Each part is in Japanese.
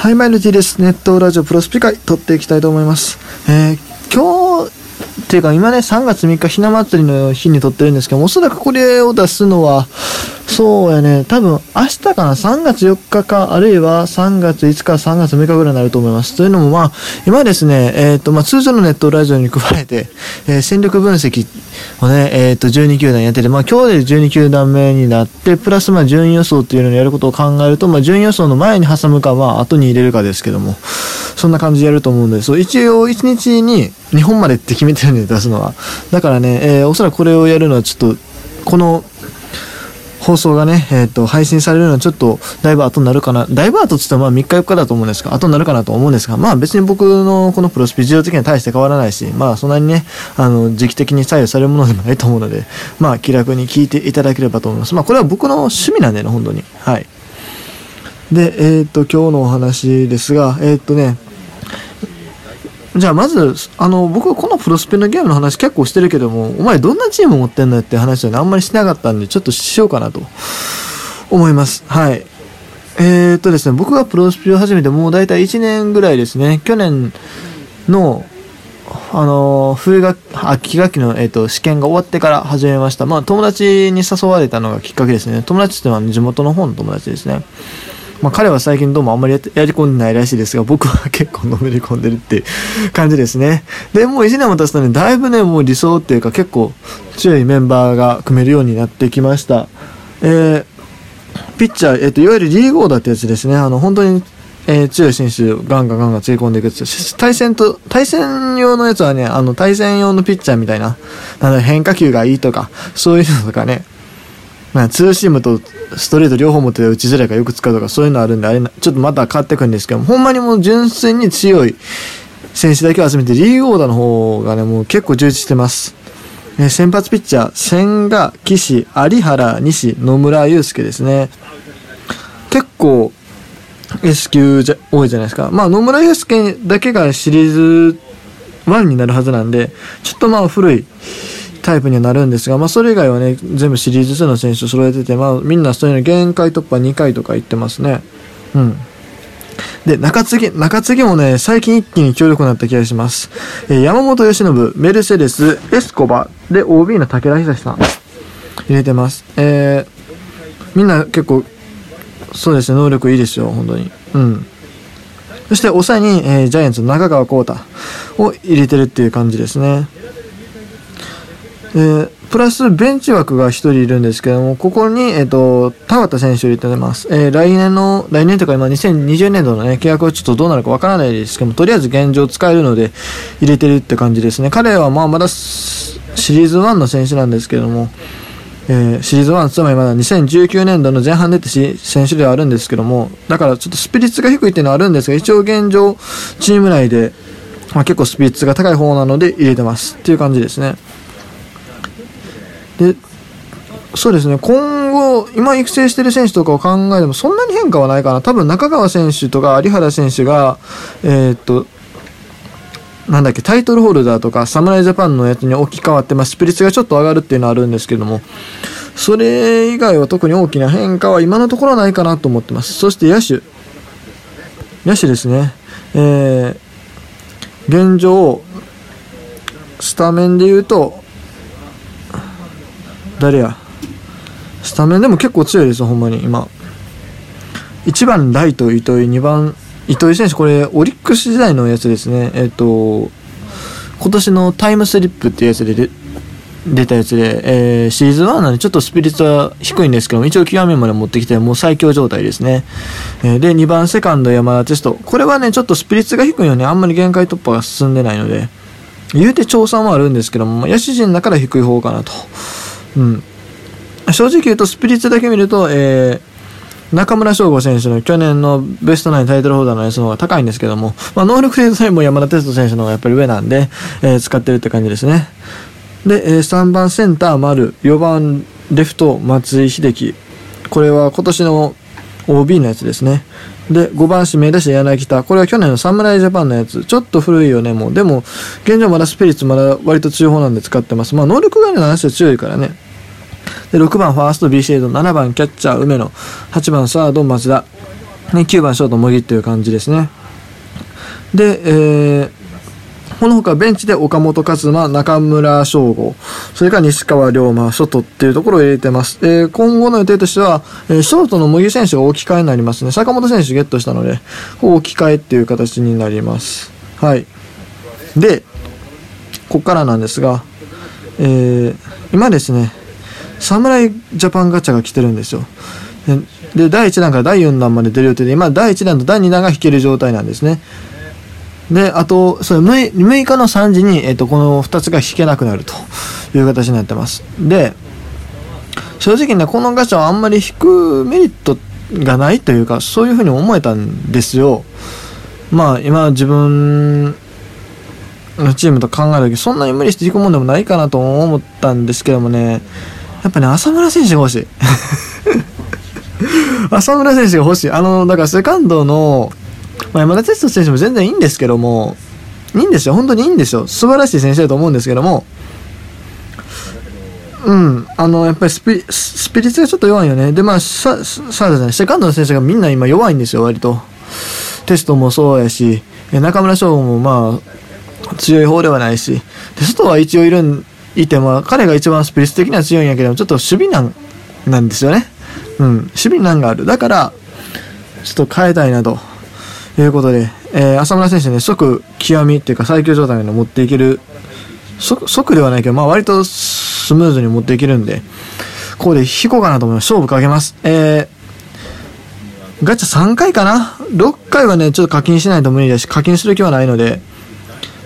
はい、マイルティです。ネットラジオプロスピ会、撮っていきたいと思います。えー、今日、っていうか今ね、3月3日ひな祭りの日に撮ってるんですけどおそらくこれを出すのは、そうやね、多分明日かな、3月4日か、あるいは3月5日、3月6日ぐらいになると思います。というのもまあ、今ですね、えっ、ー、と、まあ通常のネットラジオに加えて、えー、戦力分析をね、えっ、ー、と、12球団やってて、まあ今日で12球団目になって、プラスまあ順位予想っていうのをやることを考えると、まあ順位予想の前に挟むか、まあ後に入れるかですけども、そんな感じでやると思うんで、そう、一応1日に2本までって決めてるんで出すのは。だからね、えー、おそらくこれをやるのはちょっと、この放送がね、えっ、ー、と、配信されるのはちょっと、だいぶ後になるかな。だいぶ後って言ったらまあ3日4日だと思うんですが、後になるかなと思うんですが、まあ別に僕のこのプロスピ事情的には大して変わらないし、まあそんなにね、あの、時期的に左右されるものでもないと思うので、まあ気楽に聞いていただければと思います。まあこれは僕の趣味なんでね、本当に。はい。で、えっ、ー、と、今日のお話ですが、えっ、ー、とね、じゃあまず、あの、僕はこのプロスペのゲームの話結構してるけども、お前どんなチーム持ってんのって話はね、あんまりしなかったんで、ちょっとしようかなと思います。はい。えー、っとですね、僕がプロスピを始めてもう大体1年ぐらいですね、去年の、あの、冬学、秋学期の、えっ、と、試験が終わってから始めました。まあ、友達に誘われたのがきっかけですね。友達ってのは地元の方の友達ですね。まあ、彼は最近どうもあんまりやり込んでないらしいですが、僕は結構のめり込んでるって感じですね。で、もう1年も経つとね、だいぶね、もう理想っていうか結構強いメンバーが組めるようになってきました。えー、ピッチャー、えっ、と、いわゆるリーグオーダってやつですね。あの、本当にえー、強い選手ガンガンガンガンつぎ込んでいく対戦と、対戦用のやつはね、あの、対戦用のピッチャーみたいな、なので変化球がいいとか、そういうのとかね、まあ、ツーシームとストレート両方持って打ちづらいかよく使うとかそういうのあるんで、あれ、ちょっとまた変わってくるんですけどほんまにもう純粋に強い選手だけを集めて、リーグオーダーの方がね、もう結構充実してます。え先発ピッチャー、千賀、岸、有原、西、野村祐介ですね。結構 S 級じゃ多いじゃないですか。まあ野村祐介だけがシリーズ1になるはずなんで、ちょっとまあ古いタイプにはなるんですが、まあ、それ以外はね、全部シリーズ2の選手を揃えてて、まあ、みんなそういうの限界突破2回とか言ってますね。うん。で、中継ぎ、中継ぎもね、最近一気に強力になった気がします。えー、山本由伸、メルセデス、エスコバ、で、OB の武田久志さん、入れてます。えー、みんな結構、そうですね、能力いいですよ、本当に。うん。そして、抑えに、えー、ジャイアンツの中川幸太を入れてるっていう感じですね。えー、プラスベンチ枠が1人いるんですけども、ここに、えっ、ー、と、田畑選手を入れてます。えー、来年の、来年とか今2020年度のね、契約はちょっとどうなるかわからないですけども、とりあえず現状使えるので入れてるって感じですね。彼はまあまだシリーズ1の選手なんですけども、えー、シリーズ1、つまりまだ2019年度の前半出て選手ではあるんですけども、だからちょっとスピリッツが低いっていうのはあるんですが、一応現状、チーム内で、まあ、結構スピリッツが高い方なので入れてますっていう感じですね。で、そうですね、今後、今育成してる選手とかを考えても、そんなに変化はないかな。多分中川選手とか有原選手が、えー、っと、なんだっけ、タイトルホルダーとか、侍ジャパンのやつに置き換わって、まあ、スピリッツがちょっと上がるっていうのはあるんですけども、それ以外は特に大きな変化は今のところはないかなと思ってます。そして野手。野手ですね。えー、現状、スタメンで言うと、誰や？スタメンでも結構強いですよ、ほんまに今。1番ライト糸井、2番糸井選手、これオリックス時代のやつですね。えっ、ー、と、今年のタイムスリップっていうやつで出たやつで、えー、シーズン1なんでちょっとスピリッツは低いんですけども、一応極めまで持ってきて、もう最強状態ですね。えー、で、2番セカンド山田テスト。これはね、ちょっとスピリッツが低いよね、あんまり限界突破が進んでないので、言うて調査もあるんですけども、野手陣だから低い方かなと。うん。正直言うと、スピリッツだけ見ると、えー、中村翔吾選手の去年のベストナインタイトルホルダーのやつの方が高いんですけども、まあ、能力性さえも山田哲人選手の方がやっぱり上なんで、えー、使ってるって感じですね。で、えー、3番センター丸、4番レフト松井秀喜。これは今年の OB のやつですね。で、5番指名出して柳田。これは去年の侍ジャパンのやつ。ちょっと古いよね、もう。でも、現状まだスピリッツまだ割と強い方なんで使ってます。まあ、能力がね、話は強いからね。で、6番ファースト B シェード、7番キャッチャー梅野、8番サード松田、ね、9番ショート茂木っていう感じですね。で、えー、この他ベンチで岡本和真、中村翔吾、それから西川龍馬、ショートっていうところを入れてます。えー、今後の予定としては、えー、ショートの茂木選手が置き換えになりますね。坂本選手ゲットしたので、置き換えっていう形になります。はい。で、ここからなんですが、えー、今ですね、侍ジャパンガチャが来てるんですよ。で、第1弾から第4弾まで出る予定で、今、第1弾と第2弾が引ける状態なんですね。で、あと、それ 6, 日の3時に、えっ、と、この2つが引けなくなるという形になってます。で、正直ね、このガチャはあんまり引くメリットがないというか、そういうふうに思えたんですよ。まあ、今自分のチームと考えるとき、そんなに無理して引くもんでもないかなと思ったんですけどもね、やっぱね、浅村選手が欲しい。浅村選手が欲しい。あの、だからセカンドの、まあ、山田哲人選手も全然いいんですけども、いいんですよ。本当にいいんですよ。素晴らしい選手だと思うんですけども、うん、あの、やっぱりスピスピリッツがちょっと弱いよね。で、まあ、さ、さ、ね、セカンドの選手がみんな今弱いんですよ、割と。テストもそうやし、中村翔もまあ、強い方ではないし、で、外は一応いるん、いても、彼が一番スピリッツ的には強いんやけど、ちょっと守備難なんですよね。うん、守備難がある。だから、ちょっと変えたいなとということで、えー、浅村選手ね、即極みっていうか最強状態まで持っていける、即ではないけど、まあ割とスムーズに持っていけるんで、ここで引こうかなと思います。勝負かけます。えー、ガチャ3回かな ?6 回はね、ちょっと課金しないと無理だし、課金する気はないので、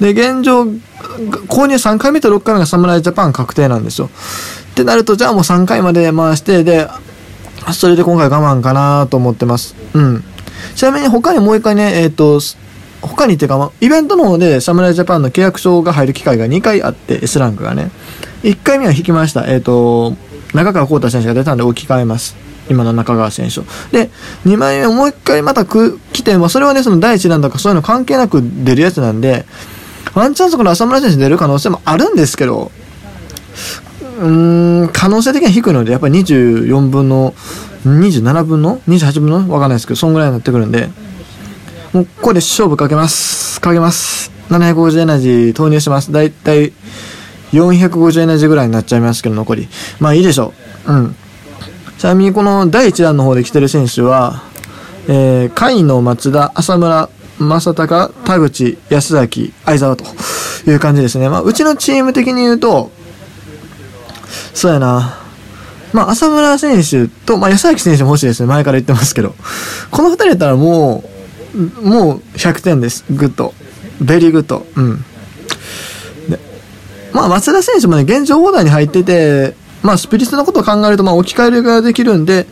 で、現状、購入3回目と6回目が侍ジャパン確定なんですよ。ってなると、じゃあもう3回まで回して、で、それで今回我慢かなと思ってます。うん。ちなみに他にもう一回ね、えっ、ー、と、他にっていうか、イベントの方で侍ジャパンの契約書が入る機会が2回あって、S ランクがね。1回目は引きました。えっ、ー、と、中川幸太選手が出たんで置き換えます。今の中川選手で、2枚目もう1回また来て、まあ、それはね、その第1弾とかそういうの関係なく出るやつなんで、ワンチャンそこの浅村選手出る可能性もあるんですけど、うん、可能性的には低いので、やっぱり24分の、27分の ?28 分のわかんないですけど、そんぐらいになってくるんで、もうここで勝負かけます。かけます。750エナジー投入します。だいたい450エナジーぐらいになっちゃいますけど、残り。まあいいでしょう。うん。ちなみにこの第1弾の方で来てる選手は、えー、甲斐の松田、浅村、正隆、田口、山崎、相沢という感じですね。まあ、うちのチーム的に言うと、そうやな。まあ、浅村選手と、まあ、山崎選手も欲しいですね。前から言ってますけど。この二人やったらもう、もう100点です。 Good。Very good。うん。で、まあ、松田選手もね、現状オーダーに入ってて、まあ、スピリッツのことを考えると、まあ、置き換えるができるんで、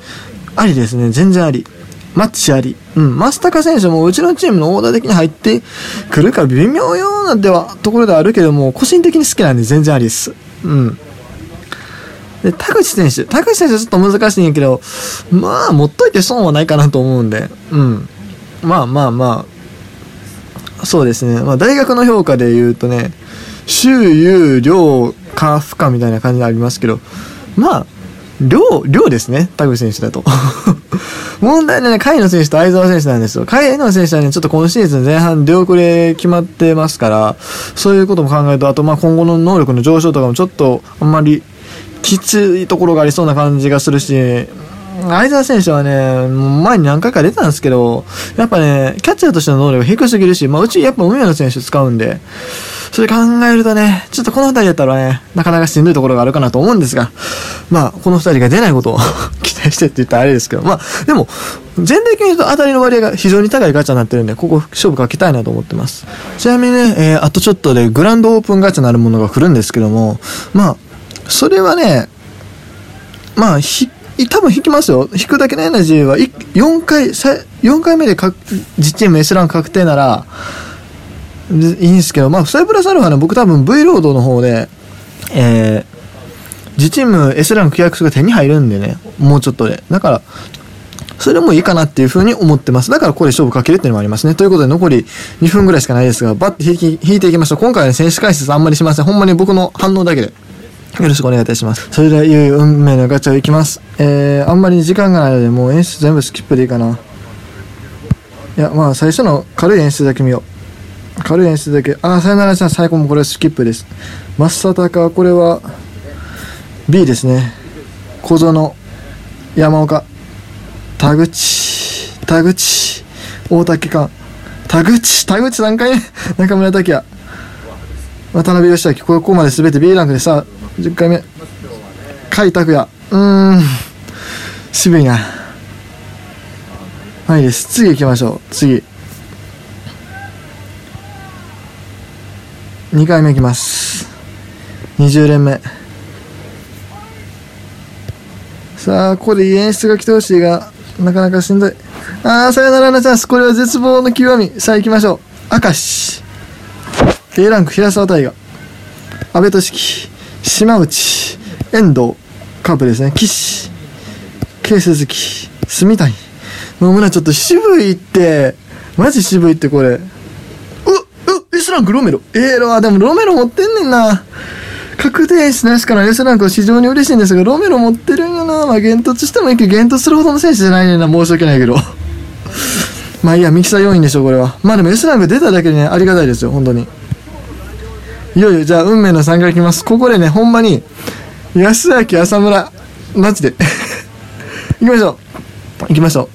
ありですね。全然あり。マッチあり。うん。増高選手もうちのチームのオーダー的に入ってくるか微妙ようなでは、ところではあるけども、個人的に好きなんで全然ありです。うん。で、田口選手。田口選手はちょっと難しいんやけど、まあ、持っといて損はないかなと思うんで、うん。まあまあまあ、そうですね。まあ、大学の評価で言うとね、周遊、量、か、負荷みたいな感じがありますけど、まあ、量、量ですね。田口選手だと。問題はね、甲斐野選手と相澤選手なんですよ。甲斐野選手はね、ちょっと今シーズン前半出遅れ決まってますから、そういうことも考えると、あとま今後の能力の上昇とかもちょっとあんまりきついところがありそうな感じがするし、相澤選手はね、前に何回か出たんですけど、やっぱね、キャッチャーとしての能力低すぎるし、まあ、うちやっぱ梅野選手使うんで、それ考えるとね、ちょっとこの二人だったらね、なかなかしんどいところがあるかなと思うんですが、まあ、この二人が出ないことを 期待してって言ったらあれですけど、まあ、でも、全体的に言うと当たりの割合が非常に高いガチャになってるんで、ここ勝負かけたいなと思ってます。ちなみにね、えー、あとちょっとでグランドオープンガチャなるものが来るんですけども、まあ、それはね、まあ、ひ、多分引きますよ。引くだけのエナジーは、4回、4回目で実チーム S ラン確定なら、いいんですけど、まあ、それプラスアルファね、僕多分 V ロードの方で、えー、自チーム S ランク契約数が手に入るんでね、もうちょっとで。だから、それもいいかなっていうふうに思ってます。だからここで勝負かけるっていうのもありますね。ということで残り2分ぐらいしかないですが、バッて引引いていきましょう。今回は、ね、選手解説あんまりしません。ほんまに僕の反応だけで。よろしくお願いいたします。それでは、いよいよ運命のガチャをいきます。えー、あんまり時間がないので、もう演出全部スキップでいいかな。いや、まあ、最初の軽い演出だけ見よう。軽い演出だけ。あ、さよならちゃん、最後もこれスキップです。増田か、これは、B ですね。小園、山岡、田口、田口、大竹館、田口、田口3回、中村拓也、渡辺義明、ここまで全て B ランクでさ、10回目、甲斐拓也、うーん、渋いな。はいです。次行きましょう。次。2回目いきます。20連目。さあ、ここでいい演出が来てほしいが、なかなかしんどい。あー、さよならなチャンス。これは絶望の極み。さあ行きましょう。明石。A ランク平沢大河。安倍俊樹。島内。遠藤。カープですね。岸。K 鈴木。住谷。野村ちょっと渋いって。マジ渋いってこれ。う、う、S ランクロメロ。ええー、ロでもロメロ持ってんねんな。確定しなしから S ランクは非常に嬉しいんですが、ロメロ持ってるんよな。まあ、幻突してもいいけど、幻突するほどの選手じゃないねんな。申し訳ないけど。まあいいや、ミキサー要因でしょ、これは。まあでも S ランク出ただけでね、ありがたいですよ、本当に。いよいよ、じゃあ、運命の3回いきます。ここでね、ほんまに、安明、浅村、マジで。行きましょう。行きましょ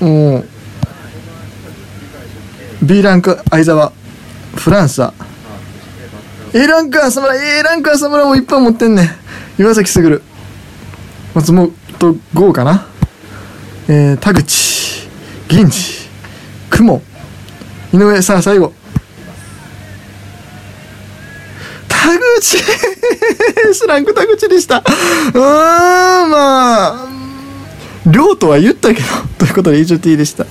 う。もう、B ランク、相沢、フランスは、A ランク、浅村、A ランク、浅村もいっぱい持ってんね。岩崎卓、松本剛かな。えー、田口、銀次、雲、井上、さあ、最後。口 S ランク田口でした。うーん、まあ、量とは言ったけど、ということで、以上 T でした。